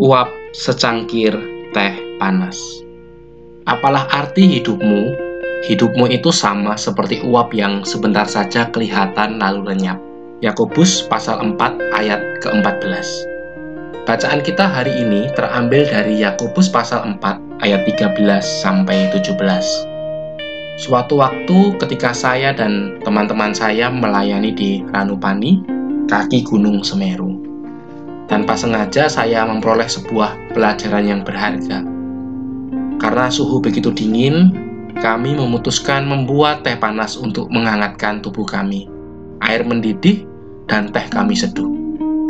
Uap secangkir teh panas. Apalah arti hidupmu? Hidupmu itu sama seperti uap yang sebentar saja kelihatan lalu lenyap. Yakobus pasal 4 ayat ke-14. Bacaan kita hari ini terambil dari Yakobus pasal 4 ayat 13 sampai 17. Suatu waktu ketika saya dan teman-teman saya melayani di Ranupani, kaki Gunung Semeru. Tanpa sengaja saya memperoleh sebuah pelajaran yang berharga. Karena suhu begitu dingin, kami memutuskan membuat teh panas untuk menghangatkan tubuh kami. Air mendidih dan teh kami seduh.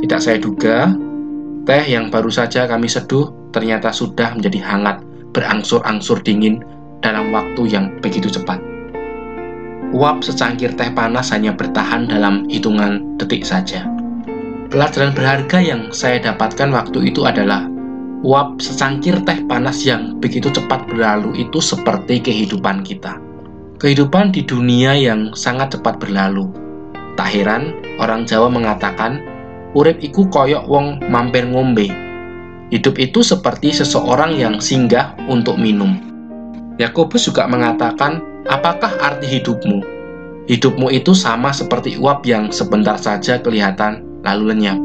Tidak saya duga, teh yang baru saja kami seduh ternyata sudah menjadi hangat, berangsur-angsur dingin dalam waktu yang begitu cepat. Uap secangkir teh panas hanya bertahan dalam hitungan detik saja. Pelajaran berharga yang saya dapatkan waktu itu adalah uap secangkir teh panas yang begitu cepat berlalu itu seperti kehidupan kita. Kehidupan di dunia yang sangat cepat berlalu. Tak heran orang Jawa mengatakan, urip iku koyok wong mampir ngombe. Hidup itu seperti seseorang yang singgah untuk minum. Yakobus juga mengatakan, apakah arti hidupmu? Hidupmu itu sama seperti uap yang sebentar saja kelihatan lalu lenyap.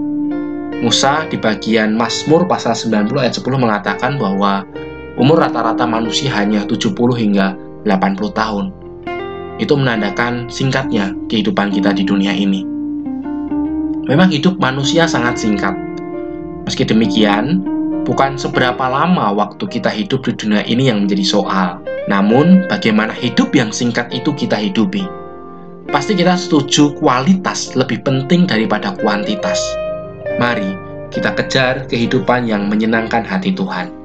Musa di bagian Mazmur pasal 90 ayat 10 mengatakan bahwa umur rata-rata manusia hanya 70 hingga 80 tahun. Itu menandakan singkatnya kehidupan kita di dunia ini. Memang hidup manusia sangat singkat. Meski demikian, bukan seberapa lama waktu kita hidup di dunia ini yang menjadi soal. Namun, bagaimana hidup yang singkat itu kita hidupi pasti kita setuju kualitas lebih penting daripada kuantitas. Mari kita kejar kehidupan yang menyenangkan hati Tuhan.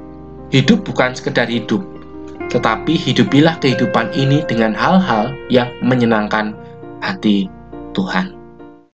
Hidup bukan sekedar hidup, tetapi hidupilah kehidupan ini dengan hal-hal yang menyenangkan hati Tuhan.